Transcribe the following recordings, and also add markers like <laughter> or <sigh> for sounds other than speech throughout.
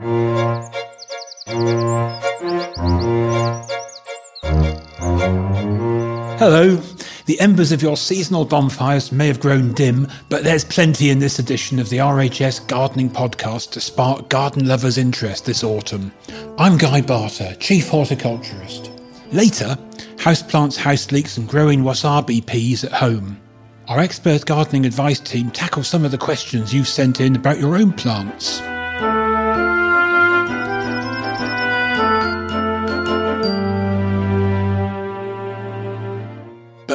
Hello. The embers of your seasonal bonfires may have grown dim, but there's plenty in this edition of the RHS Gardening Podcast to spark garden lovers' interest this autumn. I'm Guy Barter, Chief Horticulturist. Later, houseplants, house leeks, and growing wasabi peas at home. Our expert gardening advice team tackles some of the questions you've sent in about your own plants.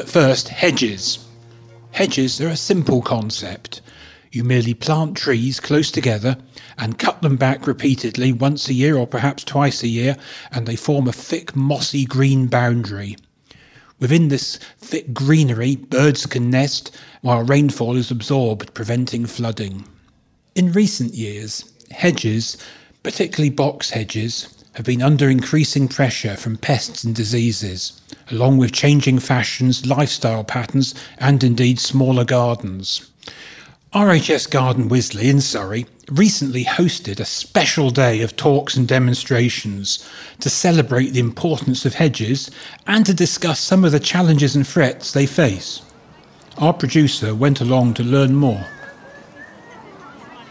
But first, hedges. Hedges are a simple concept. You merely plant trees close together and cut them back repeatedly once a year or perhaps twice a year, and they form a thick, mossy green boundary. Within this thick greenery, birds can nest while rainfall is absorbed, preventing flooding. In recent years, hedges, particularly box hedges, have been under increasing pressure from pests and diseases, along with changing fashions, lifestyle patterns, and indeed smaller gardens. RHS Garden Wisley in Surrey recently hosted a special day of talks and demonstrations to celebrate the importance of hedges and to discuss some of the challenges and threats they face. Our producer went along to learn more.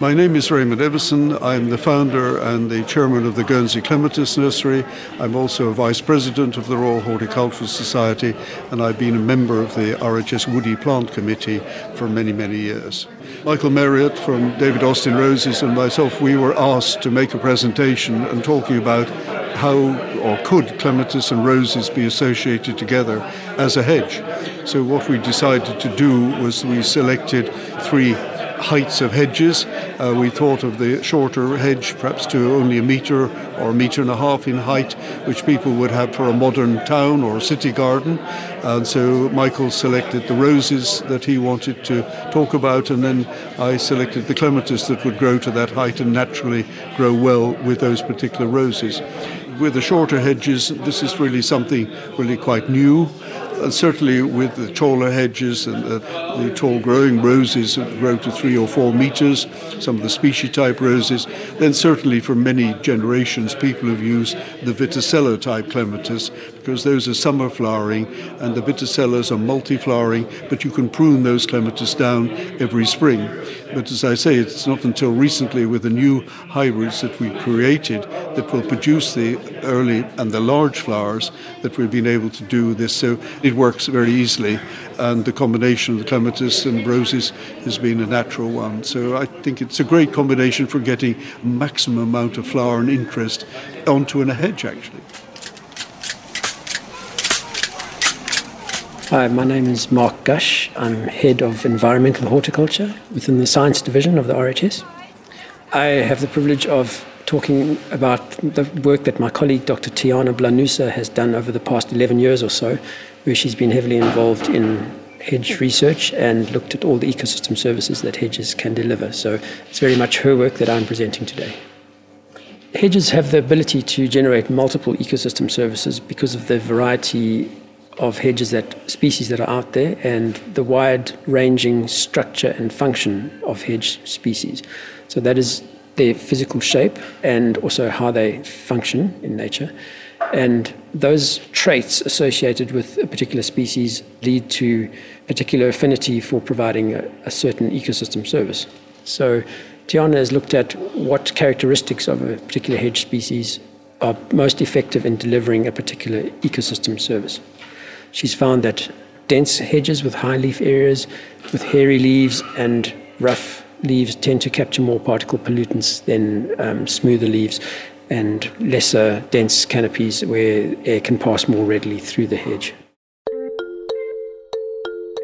My name is Raymond Evison. I'm the founder and the chairman of the Guernsey Clematis Nursery. I'm also a vice president of the Royal Horticultural Society, and I've been a member of the RHS Woody Plant Committee for many, many years. Michael Marriott from David Austin Roses and myself, we were asked to make a presentation and talking about how or could clematis and roses be associated together as a hedge. So what we decided to do was we selected three heights of hedges. Uh, we thought of the shorter hedge, perhaps to only a metre or a metre and a half in height, which people would have for a modern town or city garden. And so Michael selected the roses that he wanted to talk about, and then I selected the clematis that would grow to that height and naturally grow well with those particular roses. With the shorter hedges, this is really something really quite new. And certainly with the taller hedges and the, the, tall growing roses that grow to three or four meters, some of the species type roses, then certainly for many generations people have used the Viticella type clematis because those are summer flowering and the Viticellas are multi-flowering, but you can prune those clematis down every spring. But as I say, it's not until recently with the new hybrids that we created that will produce the early and the large flowers that we've been able to do this. So it works very easily, and the combination of the clematis and roses has been a natural one. So I think it's a great combination for getting maximum amount of flower and interest onto a hedge actually. Hi, my name is Mark Gush. I'm head of environmental horticulture within the science division of the RHS. I have the privilege of talking about the work that my colleague Dr. Tiana Blanusa has done over the past 11 years or so, where she's been heavily involved in hedge research and looked at all the ecosystem services that hedges can deliver. So it's very much her work that I'm presenting today. Hedges have the ability to generate multiple ecosystem services because of the variety of hedges that species that are out there and the wide ranging structure and function of hedge species. So that is their physical shape and also how they function in nature. And those traits associated with a particular species lead to particular affinity for providing a, a certain ecosystem service. So Tiana has looked at what characteristics of a particular hedge species are most effective in delivering a particular ecosystem service. She's found that dense hedges with high leaf areas, with hairy leaves and rough leaves, tend to capture more particle pollutants than um, smoother leaves and lesser dense canopies where air can pass more readily through the hedge.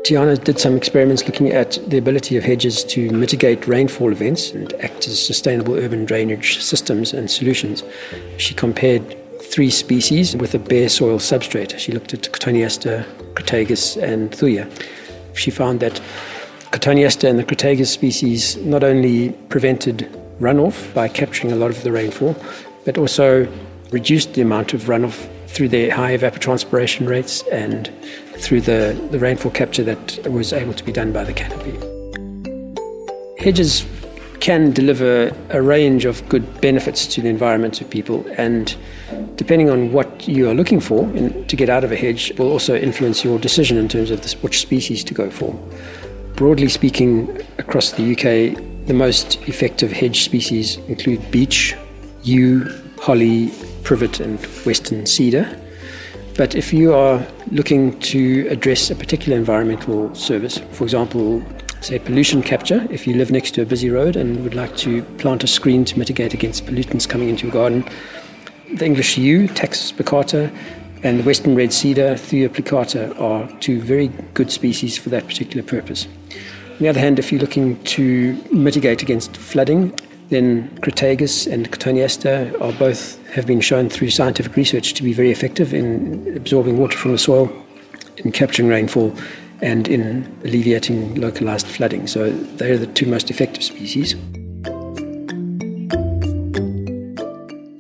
Tiana did some experiments looking at the ability of hedges to mitigate rainfall events and act as sustainable urban drainage systems and solutions. She compared three species with a bare soil substrate. She looked at Cotoneaster, Crataegus, and Thuja. She found that Cotoneaster and the Crataegus species not only prevented runoff by capturing a lot of the rainfall, but also reduced the amount of runoff through their high evapotranspiration rates and through the, the rainfall capture that was able to be done by the canopy. Hedges can deliver a range of good benefits to the environment to people, and depending on what you are looking for in, to get out of a hedge, will also influence your decision in terms of this, which species to go for. Broadly speaking, across the UK, the most effective hedge species include beech, yew, holly, privet, and western cedar. But if you are looking to address a particular environmental service, for example, say pollution capture, if you live next to a busy road and would like to plant a screen to mitigate against pollutants coming into your garden, the English yew, Taxus baccata, and the western red cedar, Thuja plicata, are two very good species for that particular purpose. On the other hand, if you're looking to mitigate against flooding, then Crataegus and Cotoneaster are both have been shown through scientific research to be very effective in absorbing water from the soil, in capturing rainfall, and in alleviating localized flooding. So they are the two most effective species.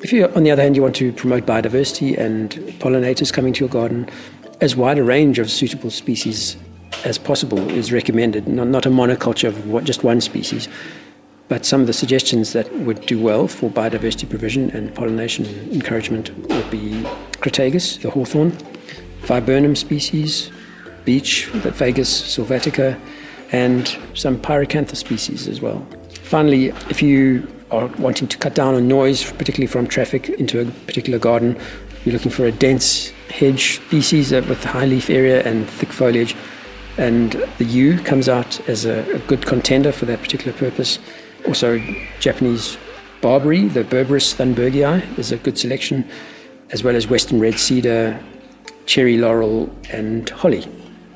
If you, on the other hand, you want to promote biodiversity and pollinators coming to your garden, as wide a range of suitable species as possible is recommended, not, not a monoculture of just one species. But some of the suggestions that would do well for biodiversity provision and pollination encouragement would be Crataegus, the hawthorn, viburnum species, beech, the Fagus sylvatica, and some pyracantha species as well. Finally, if you are wanting to cut down on noise, particularly from traffic into a particular garden, you're looking for a dense hedge species with high leaf area and thick foliage, and the yew comes out as a, a good contender for that particular purpose. Also, Japanese barberry, the Berberis thunbergii, is a good selection, as well as western red cedar, cherry laurel, and holly.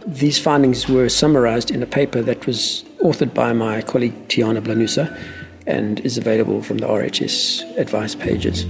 These findings were summarized in a paper that was authored by my colleague Tiana Blanusa and is available from the RHS advice pages.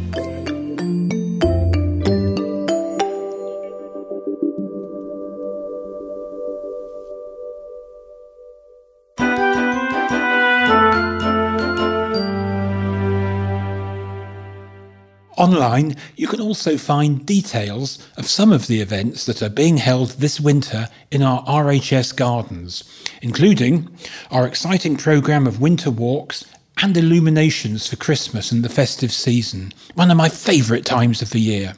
Online, you can also find details of some of the events that are being held this winter in our RHS gardens, including our exciting programme of winter walks and illuminations for Christmas and the festive season, one of my favourite times of the year.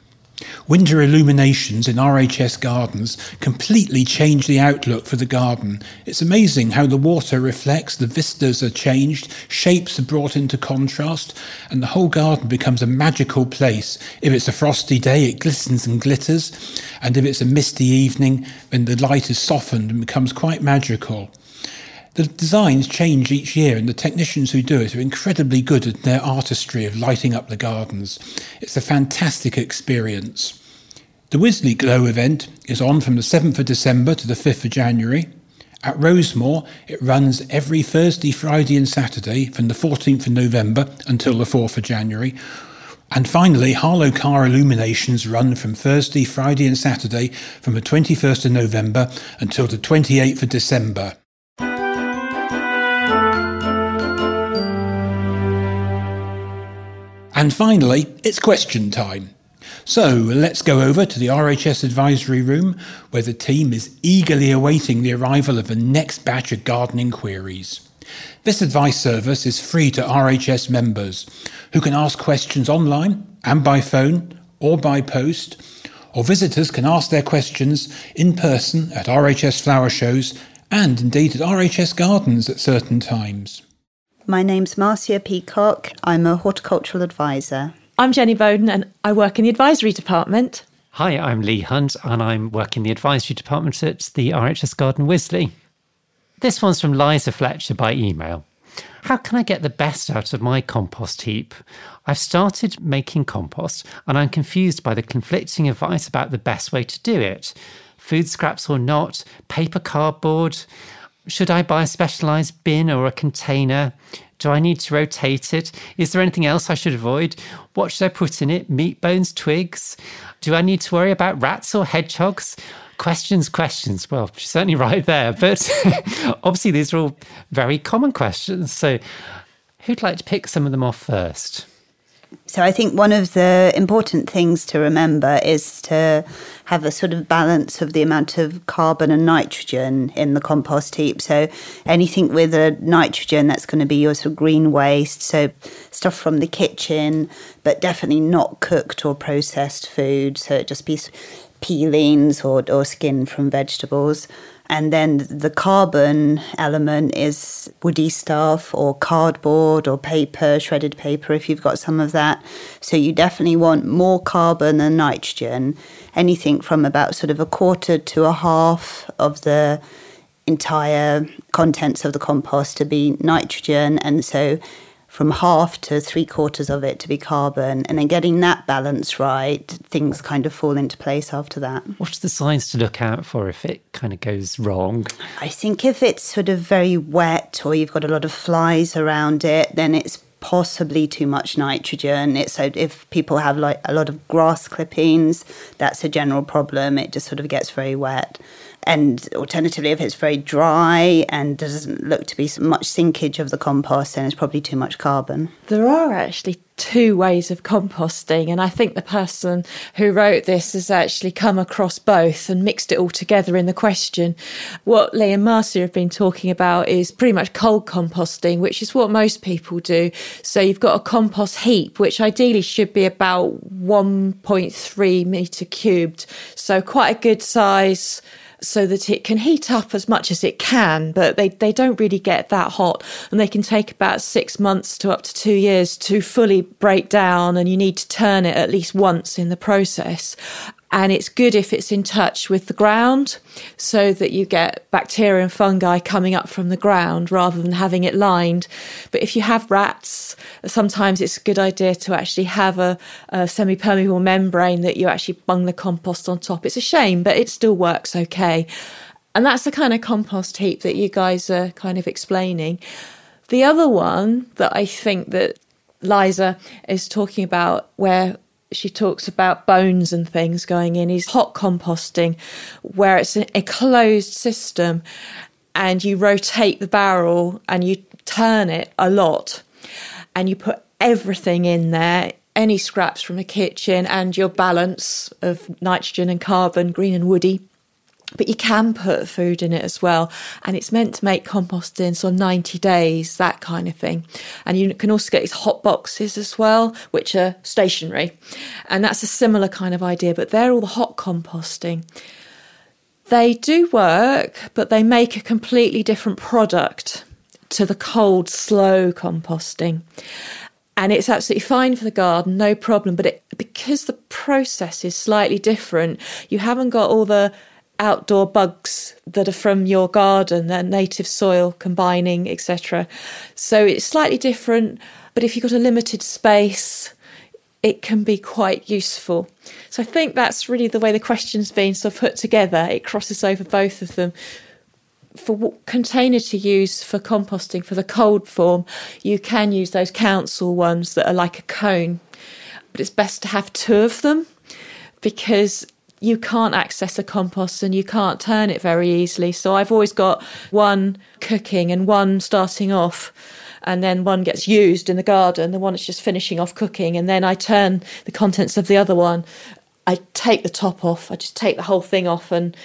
Winter illuminations in RHS gardens completely change the outlook for the garden. It's amazing how the water reflects, the vistas are changed, shapes are brought into contrast, and the whole garden becomes a magical place. If it's a frosty day, it glistens and glitters, and if it's a misty evening, then the light is softened and becomes quite magical. The designs change each year, and the technicians who do it are incredibly good at their artistry of lighting up the gardens. It's a fantastic experience. The Wisley Glow event is on from the 7th of December to the 5th of January. At Rosemoor, it runs every Thursday, Friday, and Saturday from the 14th of November until the 4th of January. And finally, Harlow Carr illuminations run from Thursday, Friday, and Saturday from the 21st of November until the 28th of December. And finally, it's question time. So let's go over to the RHS advisory room where the team is eagerly awaiting the arrival of the next batch of gardening queries. This advice service is free to RHS members who can ask questions online and by phone or by post, or visitors can ask their questions in person at RHS flower shows and indeed at RHS gardens at certain times. My name's Marcia Peacock. I'm a horticultural advisor. I'm Jenny Bowden and I work in the advisory department. Hi, I'm Lee Hunt and I'm working the advisory department at the RHS Garden Wisley. This one's from Liza Fletcher by email. How can I get the best out of my compost heap? I've started making compost and I'm confused by the conflicting advice about the best way to do it. Food scraps or not, paper cardboard. Should I buy a specialised bin or a container? Do I need to rotate it? Is there anything else I should avoid? What should I put in it? Meat bones, twigs? Do I need to worry about rats or hedgehogs? Questions, questions. Well, <laughs> she's certainly right there. But <laughs> obviously, these are all very common questions. So, who'd like to pick some of them off first? So I think one of the important things to remember is to have a sort of balance of the amount of carbon and nitrogen in the compost heap. So anything with a nitrogen, that's going to be your sort of green waste. So stuff from the kitchen, but definitely not cooked or processed food. So it just be peelings or, or skin from vegetables. And then the carbon element is woody stuff or cardboard or paper, shredded paper, if you've got some of that. So you definitely want more carbon than nitrogen. Anything from about sort of a quarter to a half of the entire contents of the compost to be nitrogen. And so from half to three quarters of it to be carbon. And then getting that balance right, things kind of fall into place after that. What's the signs to look out for if it kind of goes wrong? I think if it's sort of very wet or you've got a lot of flies around it, then it's possibly too much nitrogen. It's so if people have like a lot of grass clippings, that's a general problem. It just sort of gets very wet. And alternatively, if it's very dry and doesn't look to be much sinkage of the compost, then it's probably too much carbon. There are actually two ways of composting, and I think the person who wrote this has actually come across both and mixed it all together in the question. What Lee and Marcia have been talking about is pretty much cold composting, which is what most people do. So you've got a compost heap, which ideally should be about 1.3 metre cubed, so quite a good size so that it can heat up as much as it can, but they, they don't really get that hot. And they can take about six months to up to two years to fully break down, and you need to turn it at least once in the process and it's good if it's in touch with the ground so that you get bacteria and fungi coming up from the ground rather than having it lined. But if you have rats, sometimes it's a good idea to actually have a, a semi permeable membrane that you actually bung the compost on top. It's a shame, but it still works okay. And that's the kind of compost heap that you guys are kind of explaining. The other one that I think that Liza is talking about, where she talks about bones and things going in. Is hot composting, where it's a closed system and you rotate the barrel and you turn it a lot and you put everything in there any scraps from the kitchen and your balance of nitrogen and carbon, green and woody but you can put food in it as well. And it's meant to make compost in sort 90 days, that kind of thing. And you can also get these hot boxes as well, which are stationary. And that's a similar kind of idea, but they're all the hot composting. They do work, but they make a completely different product to the cold, slow composting. And it's absolutely fine for the garden, no problem. But it, because the process is slightly different, you haven't got all the outdoor bugs that are from your garden, their native soil combining, etc. So it's slightly different, but if you've got a limited space, it can be quite useful. So I think that's really the way the question's been sort of put together. It crosses over both of them. For what container to use for composting for the cold form, you can use those council ones that are like a cone, but it's best to have two of them because you can't access a compost and you can't turn it very easily. So I've always got one cooking and one starting off. And then one gets used in the garden, the one that's just finishing off cooking. And then I turn the contents of the other one. I take the top off, I just take the whole thing off and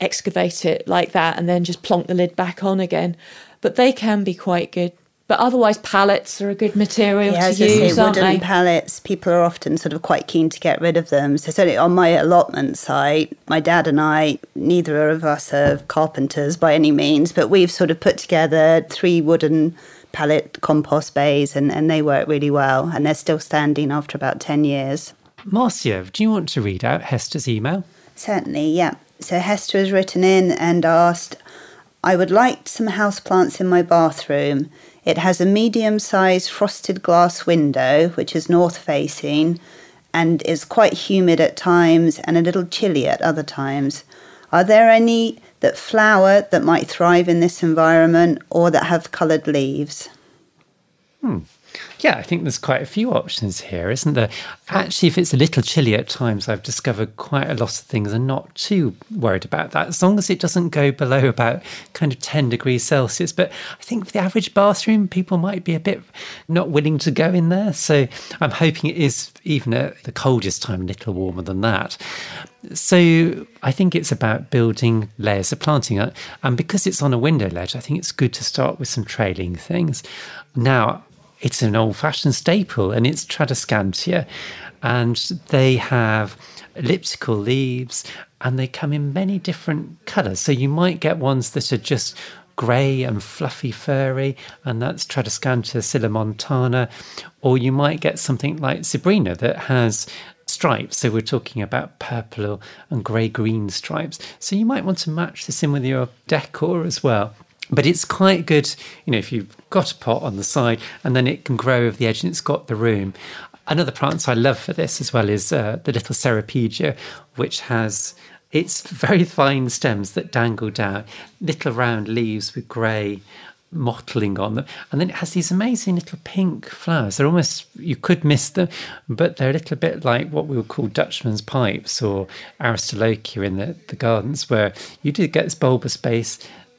excavate it like that, and then just plonk the lid back on again. But they can be quite good. But otherwise, pallets are a good material Yeah, to as I say, use, aren't wooden they? pallets, people are often sort of quite keen to get rid of them. So certainly on my allotment site, my dad and I, neither of us are carpenters by any means, but we've sort of put together three wooden pallet compost bays and, and they work really well and they're still standing after about 10 years. Marcia, do you want to read out Hester's email? Certainly, yeah. So Hester has written in and asked, I would like some houseplants in my bathroom. It has a medium sized frosted glass window, which is north facing, and is quite humid at times and a little chilly at other times. Are there any that flower that might thrive in this environment or that have coloured leaves? Hmm. Yeah, I think there's quite a few options here, isn't there? Actually, if it's a little chilly at times, I've discovered quite a lot of things and not too worried about that, as long as it doesn't go below about kind of 10 degrees Celsius. But I think for the average bathroom, people might be a bit not willing to go in there. So I'm hoping it is, even at the coldest time, a little warmer than that. So I think it's about building layers of planting. And because it's on a window ledge, I think it's good to start with some trailing things. Now, it's an old fashioned staple and it's Tradescantia. And they have elliptical leaves and they come in many different colours. So you might get ones that are just grey and fluffy furry, and that's Tradescantia sillamontana. Or you might get something like Sabrina that has stripes. So we're talking about purple and grey green stripes. So you might want to match this in with your decor as well. But it's quite good, you know, if you've got a pot on the side and then it can grow over the edge and it's got the room. Another plant I love for this as well is uh, the little Ceropegia, which has its very fine stems that dangle down, little round leaves with grey mottling on them. And then it has these amazing little pink flowers. They're almost, you could miss them, but they're a little bit like what we would call Dutchman's pipes or Aristolochia in the, the gardens, where you do get this bulbous base,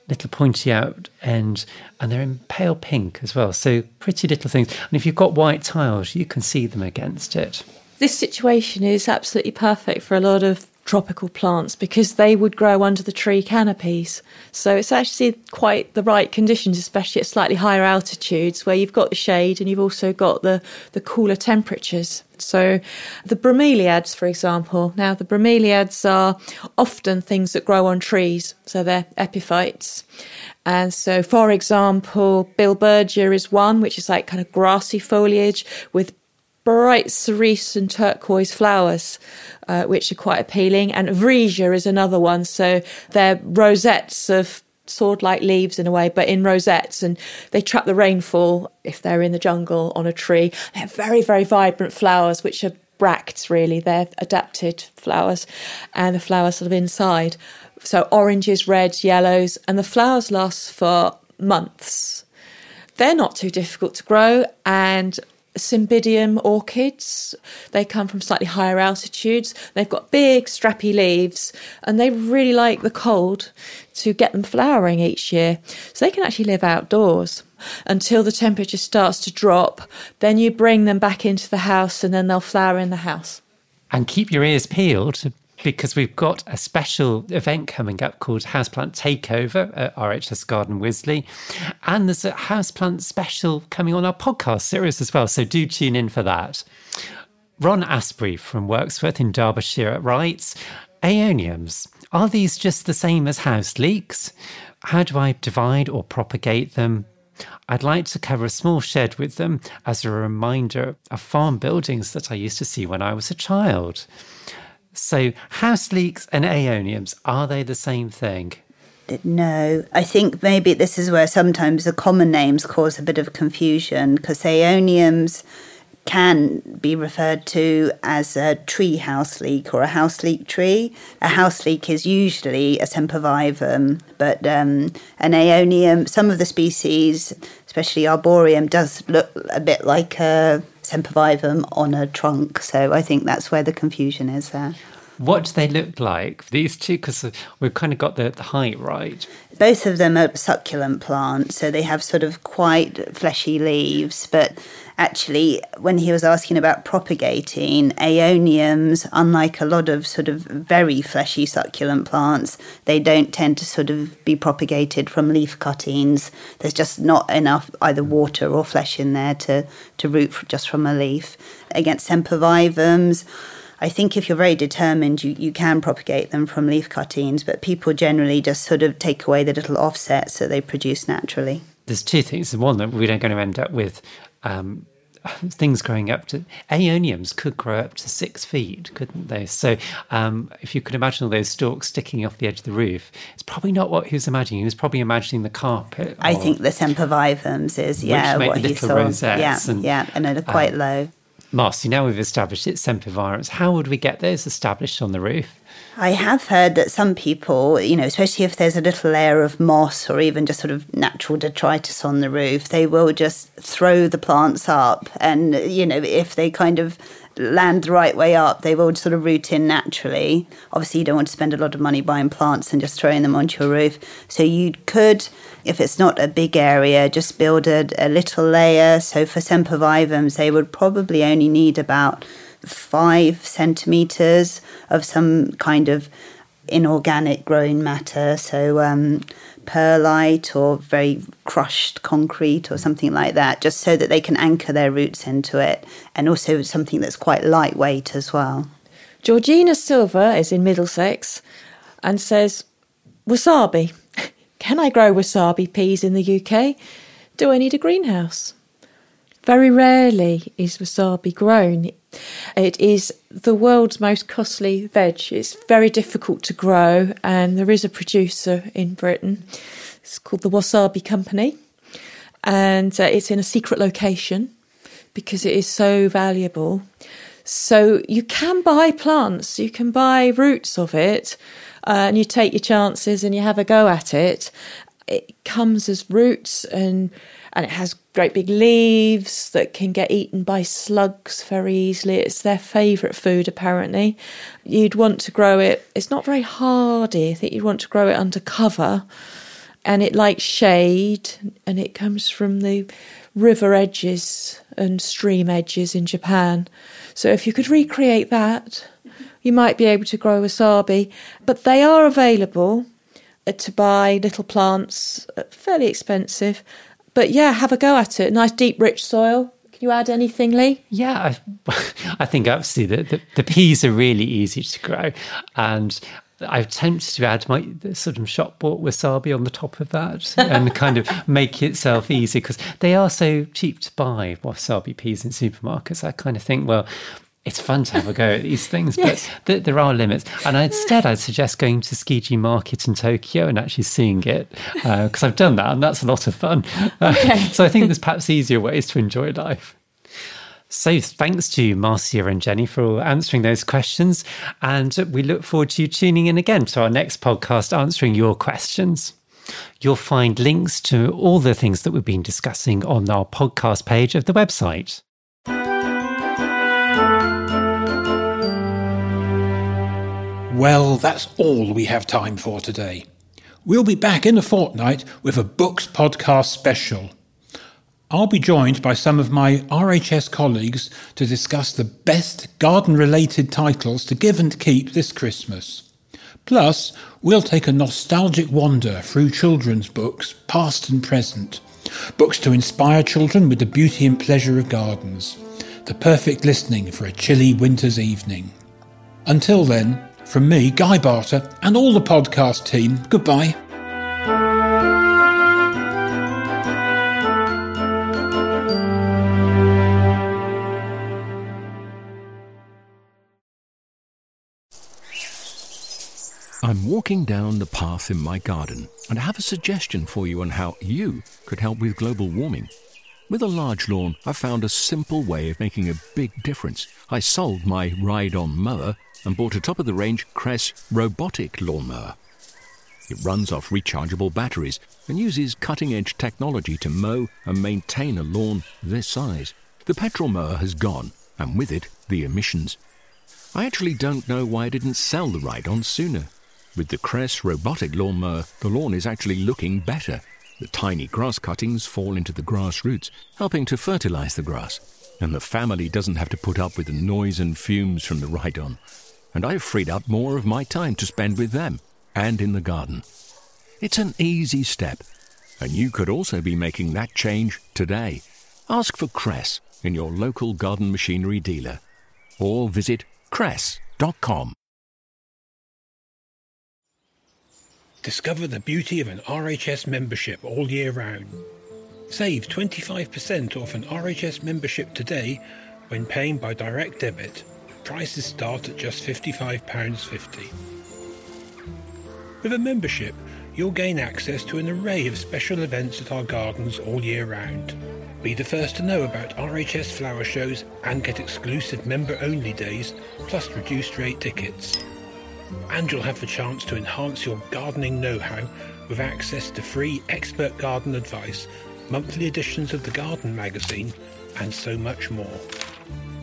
little pointy out end, and they're in pale pink as well. So pretty little things. And if you've got white tiles, you can see them against it. This situation is absolutely perfect for a lot of tropical plants because they would grow under the tree canopies. So it's actually quite the right conditions, especially at slightly higher altitudes where you've got the shade and you've also got the, the cooler temperatures. So the bromeliads, for example, now the bromeliads are often things that grow on trees, so they're epiphytes. And so, for example, Billbergia is one, which is like kind of grassy foliage with bright cerise and turquoise flowers, uh, which are quite appealing. And Vriesea is another one. So they're rosettes of sword like leaves in a way, but in rosettes, and they trap the rainfall if they're in the jungle on a tree. They have very, very vibrant flowers, which are bracts really, they're adapted flowers, and the flowers sort of inside. So oranges, reds, yellows, and the flowers last for months. They're not too difficult to grow, and Cymbidium orchids. They come from slightly higher altitudes. They've got big, strappy leaves, and they really like the cold to get them flowering each year. So they can actually live outdoors until the temperature starts to drop. Then you bring them back into the house, and then they'll flower in the house. And keep your ears peeled because we've got a special event coming up called Houseplant Takeover at RHS Garden Wisley. And there's a houseplant special coming on our podcast series as well. So do tune in for that. Ron Asprey from Wirksworth in Derbyshire writes Aeoniums, are these just the same as house leeks? How do I divide or propagate them? I'd like to cover a small shed with them as a reminder of farm buildings that I used to see when I was a child. So, house leeks and aeoniums, are they the same thing? No, I think maybe this is where sometimes the common names cause a bit of confusion because aeoniums can be referred to as a tree house leek or a house leek tree. A house leek is usually a sempervivum, but um, an aeonium, some of the species, especially arboreum, does look a bit like a sempervivum on a trunk. So I think that's where the confusion is there. What do they look like? These two, because we've kind of got the, the height right. Both of them are succulent plants, so they have sort of quite fleshy leaves. But actually, when he was asking about propagating, aeoniums, unlike a lot of sort of very fleshy succulent plants, they don't tend to sort of be propagated from leaf cuttings. There's just not enough either water or flesh in there to, to root just from a leaf. Against sempervivums, I think if you're very determined, you, you can propagate them from leaf cuttings, but people generally just sort of take away the little offsets that they produce naturally. There's two things. One, that we're going to end up with um, <laughs> things growing up to aeoniums could grow up to six feet, couldn't they? So um, if you could imagine all those stalks sticking off the edge of the roof, it's probably not what he was imagining. He was probably imagining the carpet. I think the sempervivums is yeah what he saw. Yeah, and, yeah, and they're quite um, low. Marcy, now we've established it's sempervirens. How would we get those established on the roof? I have heard that some people, you know, especially if there's a little layer of moss or even just sort of natural detritus on the roof, they will just throw the plants up. And, you know, if they kind of land the right way up, they will sort of root in naturally. Obviously, you don't want to spend a lot of money buying plants and just throwing them onto your roof. So you could, if it's not a big area, just build a, a little layer. So for sempervivums, they would probably only need about five centimeters of some kind of inorganic growing matter. So um, perlite or very crushed concrete or something like that, just so that they can anchor their roots into it, and also something that's quite lightweight as well. Georgina Silver is in Middlesex and says, Wasabi. <laughs> Can I grow wasabi peas in the UK? Do I need a greenhouse? Very rarely is wasabi grown. It is the world's most costly veg. It's very difficult to grow, and there is a producer in Britain. It's called the Wasabi Company, and uh, it's in a secret location because it is so valuable. So you can buy plants, you can buy roots of it, uh, and you take your chances and you have a go at it. It comes as roots and and it has great big leaves that can get eaten by slugs very easily. It's their favourite food, apparently. You'd want to grow it, it's not very hardy. I think you'd want to grow it under cover, and it likes shade, and it comes from the river edges and stream edges in Japan. So if you could recreate that, you might be able to grow wasabi, but they are available to buy little plants, uh, fairly expensive, but yeah, have a go at it. Nice deep, rich soil. Can you add anything, Lee? Yeah, I, <laughs> I think obviously the, the, the peas are really easy to grow, and I've tempted to add my sort of shop bought wasabi on the top of that and <laughs> kind of make itself easy because they are so cheap to buy wasabi peas in supermarkets. I kind of think, well, it's fun to have a go at these things, yes. but th- there are limits. And instead, I'd suggest going to Tsukiji Market in Tokyo and actually seeing it because uh, I've done that and that's a lot of fun. Uh, <laughs> okay. so I think there's perhaps easier ways to enjoy life. So thanks to Marcia and Jenny for answering those questions. And we look forward to you tuning in again to our next podcast answering your questions. You'll find links to all the things that we've been discussing on our podcast page of the website. Well, that's all we have time for today. We'll be back in a fortnight with a books podcast special. I'll be joined by some of my RHS colleagues to discuss the best garden related titles to give and keep this Christmas. Plus, we'll take a nostalgic wander through children's books, past and present. Books to inspire children with the beauty and pleasure of gardens. The perfect listening for a chilly winter's evening. Until then, from me, Guy Barter, and all the podcast team, goodbye. I'm walking down the path in my garden, and I have a suggestion for you on how you could help with global warming. With a large lawn, I found a simple way of making a big difference. I sold my ride on mower and bought a top of the range Kress robotic lawnmower. It runs off rechargeable batteries and uses cutting edge technology to mow and maintain a lawn this size. The petrol mower has gone, and with it, the emissions. I actually don't know why I didn't sell the Ride-On sooner. With the Kress robotic lawnmower, the lawn is actually looking better. The tiny grass cuttings fall into the grass roots, helping to fertilize the grass. And the family doesn't have to put up with the noise and fumes from the Ride-On. And I've freed up more of my time to spend with them and in the garden. It's an easy step, and you could also be making that change today. Ask for Kress in your local garden machinery dealer or visit kress.com. Discover the beauty of an RHS membership all year round. Save 25% off an RHS membership today when paying by direct debit. Prices start at just £55.50. With a membership, you'll gain access to an array of special events at our gardens all year round. Be the first to know about RHS flower shows and get exclusive member only days, plus reduced rate tickets. And you'll have the chance to enhance your gardening know how with access to free expert garden advice, monthly editions of the Garden magazine, and so much more.